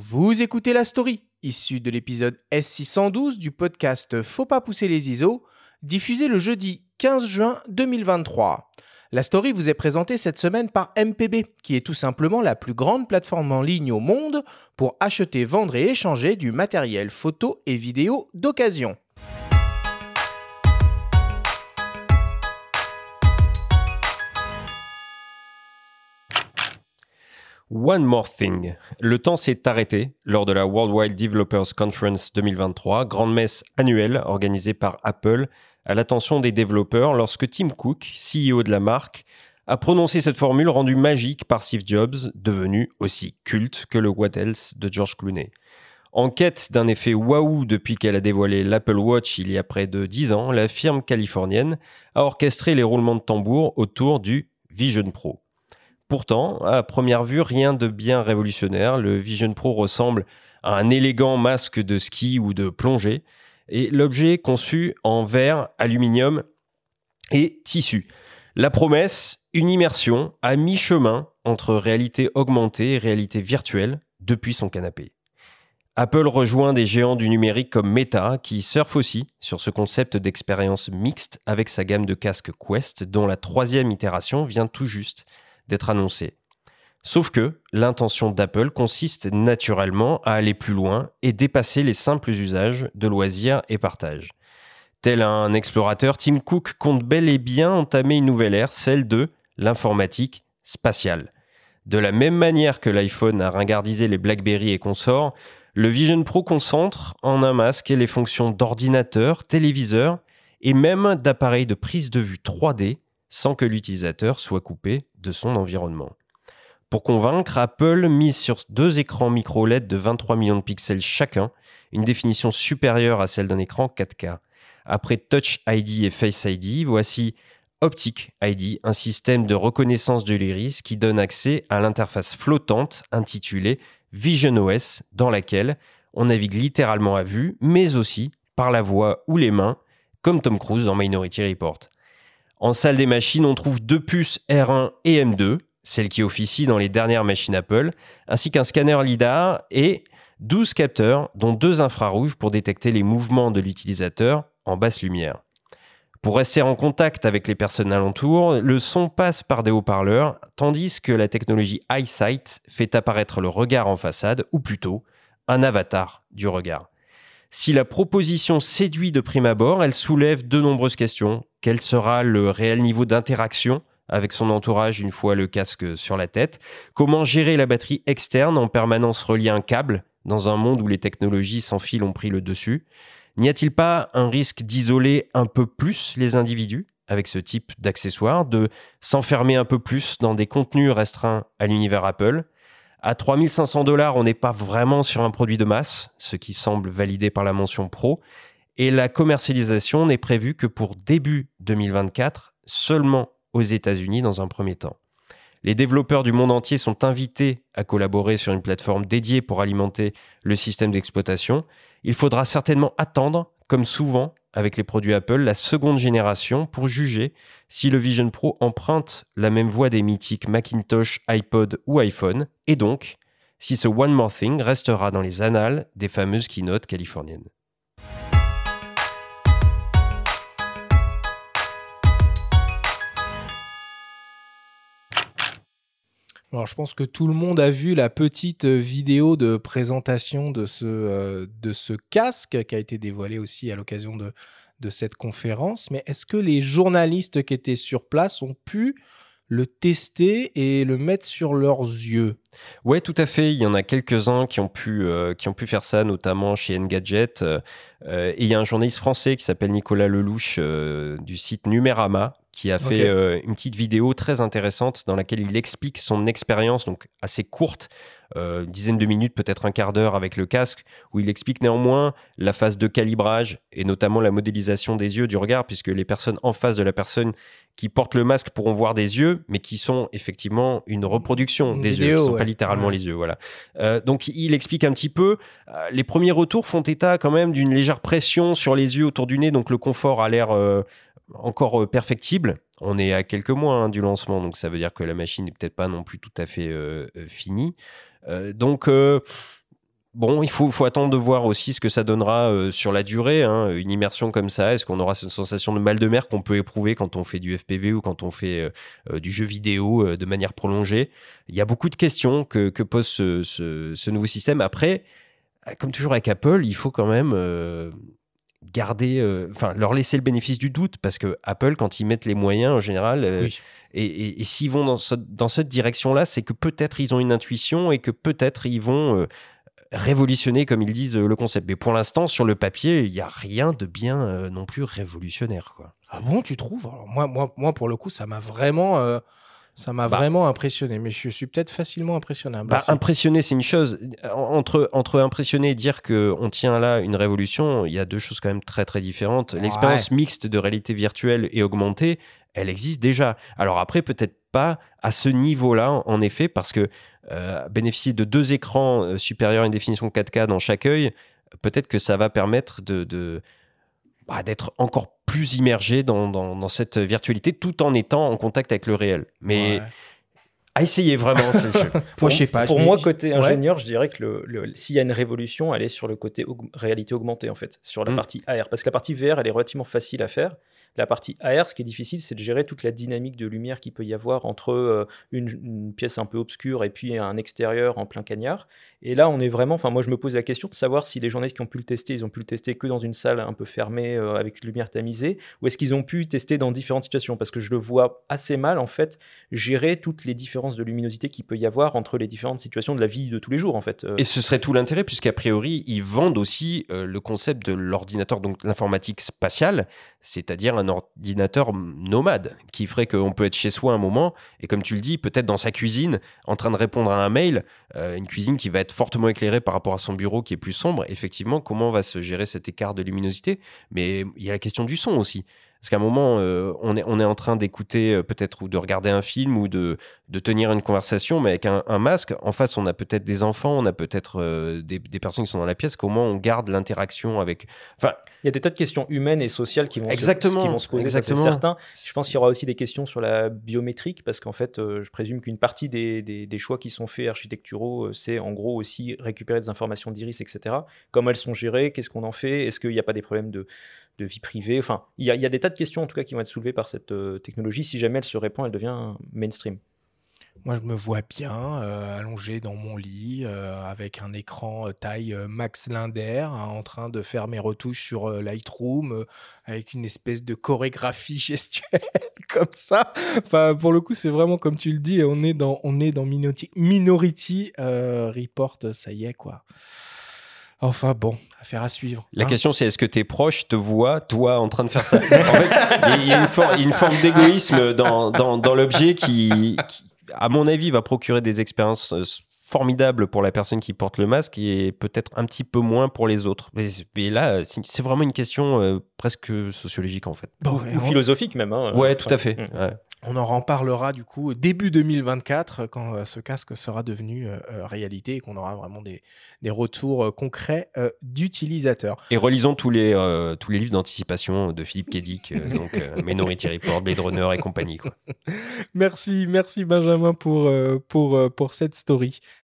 Vous écoutez la story, issue de l'épisode S612 du podcast Faut pas pousser les ISO, diffusé le jeudi 15 juin 2023. La story vous est présentée cette semaine par MPB, qui est tout simplement la plus grande plateforme en ligne au monde pour acheter, vendre et échanger du matériel photo et vidéo d'occasion. One More Thing. Le temps s'est arrêté lors de la Worldwide Developers Conference 2023, grande messe annuelle organisée par Apple à l'attention des développeurs lorsque Tim Cook, CEO de la marque, a prononcé cette formule rendue magique par Steve Jobs, devenu aussi culte que le What Else de George Clooney. En quête d'un effet waouh depuis qu'elle a dévoilé l'Apple Watch il y a près de 10 ans, la firme californienne a orchestré les roulements de tambour autour du Vision Pro. Pourtant, à première vue, rien de bien révolutionnaire. Le Vision Pro ressemble à un élégant masque de ski ou de plongée. Et l'objet est conçu en verre, aluminium et tissu. La promesse, une immersion à mi-chemin entre réalité augmentée et réalité virtuelle depuis son canapé. Apple rejoint des géants du numérique comme Meta qui surfent aussi sur ce concept d'expérience mixte avec sa gamme de casques Quest dont la troisième itération vient tout juste d'être annoncé. Sauf que l'intention d'Apple consiste naturellement à aller plus loin et dépasser les simples usages de loisirs et partage. Tel un explorateur, Tim Cook compte bel et bien entamer une nouvelle ère, celle de l'informatique spatiale. De la même manière que l'iPhone a ringardisé les BlackBerry et consorts, le Vision Pro concentre en un masque les fonctions d'ordinateur, téléviseur et même d'appareils de prise de vue 3D sans que l'utilisateur soit coupé de son environnement. Pour convaincre, Apple mise sur deux écrans micro LED de 23 millions de pixels chacun, une définition supérieure à celle d'un écran 4K. Après Touch ID et Face ID, voici Optic ID, un système de reconnaissance de l'iris qui donne accès à l'interface flottante intitulée Vision OS, dans laquelle on navigue littéralement à vue, mais aussi par la voix ou les mains, comme Tom Cruise dans Minority Report. En salle des machines, on trouve deux puces R1 et M2, celles qui officient dans les dernières machines Apple, ainsi qu'un scanner LIDAR et 12 capteurs, dont deux infrarouges pour détecter les mouvements de l'utilisateur en basse lumière. Pour rester en contact avec les personnes alentour, le son passe par des haut-parleurs, tandis que la technologie EyeSight fait apparaître le regard en façade, ou plutôt un avatar du regard. Si la proposition séduit de prime abord, elle soulève de nombreuses questions. Quel sera le réel niveau d'interaction avec son entourage une fois le casque sur la tête? Comment gérer la batterie externe en permanence reliée à un câble dans un monde où les technologies sans fil ont pris le dessus? N'y a-t-il pas un risque d'isoler un peu plus les individus avec ce type d'accessoires, de s'enfermer un peu plus dans des contenus restreints à l'univers Apple? À 3500 dollars, on n'est pas vraiment sur un produit de masse, ce qui semble validé par la mention pro. Et la commercialisation n'est prévue que pour début 2024, seulement aux États-Unis dans un premier temps. Les développeurs du monde entier sont invités à collaborer sur une plateforme dédiée pour alimenter le système d'exploitation. Il faudra certainement attendre, comme souvent avec les produits Apple, la seconde génération pour juger si le Vision Pro emprunte la même voie des mythiques Macintosh, iPod ou iPhone, et donc si ce One More Thing restera dans les annales des fameuses keynotes californiennes. Alors, je pense que tout le monde a vu la petite vidéo de présentation de ce, euh, de ce casque qui a été dévoilé aussi à l'occasion de, cette conférence. Mais est-ce que les journalistes qui étaient sur place ont pu le tester et le mettre sur leurs yeux? Ouais, tout à fait. Il y en a quelques-uns qui ont pu euh, faire ça, notamment chez Engadget. Euh, et il y a un journaliste français qui s'appelle Nicolas Lelouch du site Numérama qui a fait euh, une petite vidéo très intéressante dans laquelle il explique son expérience, donc assez courte, euh, une dizaine de minutes, peut-être un quart d'heure avec le casque, où il explique néanmoins la phase de calibrage et notamment la modélisation des yeux, du regard, puisque les personnes en face de la personne qui porte le masque pourront voir des yeux, mais qui sont effectivement une reproduction des yeux, qui ne sont pas littéralement les yeux. Voilà. Euh, donc il explique un petit peu. les premiers retours font état quand même d'une légère pression sur les yeux autour du nez, donc le confort a l'air encore euh, perfectible. On est à quelques mois hein, du lancement, donc ça veut dire que la machine n'est peut-être pas non plus tout à fait euh, euh, finie. donc bon, il faut, attendre de voir aussi ce que ça donnera sur la durée. hein. Une immersion comme ça, est-ce qu'on aura cette sensation de mal de mer qu'on peut éprouver quand on fait du FPV ou quand on fait du jeu vidéo de manière prolongée? Il y a beaucoup de questions que, pose ce, nouveau système. Après, comme toujours avec Apple, il faut quand même garder, euh, enfin, leur laisser le bénéfice du doute parce que Apple, quand ils mettent les moyens en général, euh, Oui. et, et- et s'ils vont dans, ce- dans cette direction-là, c'est que peut-être ils ont une intuition et que peut-être ils vont euh, révolutionner, comme ils disent, le concept. Mais pour l'instant, sur le papier, il n'y a rien de bien non plus révolutionnaire. Quoi. Ah bon, tu trouves? Alors, moi, moi, moi, pour le coup, ça m'a vraiment, ça m'a Bah. vraiment impressionné. Mais je suis peut-être facilement impressionnable. Bah, aussi. impressionner, c'est une chose. En- Entre, entre impressionner et dire qu'on tient là une révolution, il y a deux choses quand même très très différentes. L'expérience mixte de réalité virtuelle et augmentée, elle existe déjà. Alors après, peut-être pas à ce niveau-là, en- effet, parce que euh, bénéficier de deux écrans euh, supérieurs à une définition 4K dans chaque œil, peut-être que ça va permettre de, de- bah, d'être encore plus immergé dans, cette virtualité tout en étant en contact avec le réel. Mais. À essayer vraiment. je- Moi, je sais pas. Pour je- moi, côté ouais. ingénieur, je dirais que le, le- s'il y a une révolution, elle est sur le côté aug- réalité augmentée, en fait, sur la Mm. partie AR. Parce que la partie VR, elle est relativement facile à faire. La partie AR, ce qui est difficile, c'est de gérer toute la dynamique de lumière qu'il peut y avoir entre euh, une, une pièce un peu obscure et puis un extérieur en plein cagnard. Et là, on est vraiment. Enfin, moi, je me pose la question de savoir si les journalistes qui ont pu le tester, ils ont pu le tester que dans une salle un peu fermée euh, avec une lumière tamisée, ou est-ce qu'ils ont pu tester dans différentes situations? Parce que je le vois assez mal, en fait, gérer toutes les de luminosité qu'il peut y avoir entre les différentes situations de la vie de tous les jours, en fait. Euh, Et ce serait tout l'intérêt, puisqu'a priori, ils vendent aussi euh, le concept de l'ordinateur, donc l'informatique spatiale, c'est-à-dire un ordinateur nomade, qui ferait qu'on peut être chez soi un moment, et comme tu le dis, peut-être dans sa cuisine, en train de répondre à un mail, euh, une cuisine qui va être fortement éclairée par rapport à son bureau qui est plus sombre. Effectivement, comment va se gérer cet écart de luminosité? Mais il y a la question du son aussi. Parce qu'à un moment, euh, on, est, on est en train d'écouter euh, peut-être ou de regarder un film ou de, de tenir une conversation, mais avec un, un masque. En face, on a peut-être des enfants, on a peut-être euh, des, des personnes qui sont dans la pièce. Comment on garde l'interaction avec. Enfin, Il y a des tas de questions humaines et sociales qui vont, Exactement, se, qui vont se poser, ça, c'est exactement. certain. Je pense qu'il y aura aussi des questions sur la biométrique, parce qu'en fait, je présume qu'une partie des, des- des choix qui sont faits architecturaux, c'est en gros aussi récupérer des informations d'iris, etc. Comment elles sont gérées, qu'est-ce qu'on en fait, est-ce qu'il n'y a pas des problèmes de, de vie privée Enfin, il y, y a des tas de questions en tout cas qui vont être soulevées par cette euh, technologie. Si jamais elle se répand, elle devient mainstream. Moi, je me vois bien euh, allongé dans mon lit euh, avec un écran taille Max Linder hein, en train de faire mes retouches sur Lightroom avec une espèce de chorégraphie gestuelle comme ça. Enfin, pour le coup, c'est vraiment comme tu le dis, on est dans, on est dans Minority, Report, ça y est quoi. Enfin bon, affaire à suivre. la hein. question, c'est est-ce que tes proches te voient, toi, en train de faire ça En fait, il y a une, for- forme d'égoïsme dans, dans, dans l'objet qui, qui, à mon avis, va procurer des expériences euh, formidables pour la personne qui porte le masque et peut-être un petit peu moins pour les autres. Mais, mais là, c'est c'est vraiment une question euh, presque sociologique, en fait. Bon, ou, et philosophique même. hein. Ouais, tout à fait. Ouais. On en reparlera du coup début 2024 quand euh, ce casque sera devenu euh, euh, réalité et qu'on aura vraiment des, des retours euh, concrets euh, d'utilisateurs. Et relisons tous les, euh, tous les livres d'anticipation de Philippe Kedic, euh, donc euh, Minority Report, Blade Runner et compagnie. Quoi. Merci, merci Benjamin pour, euh, pour, euh, pour cette story.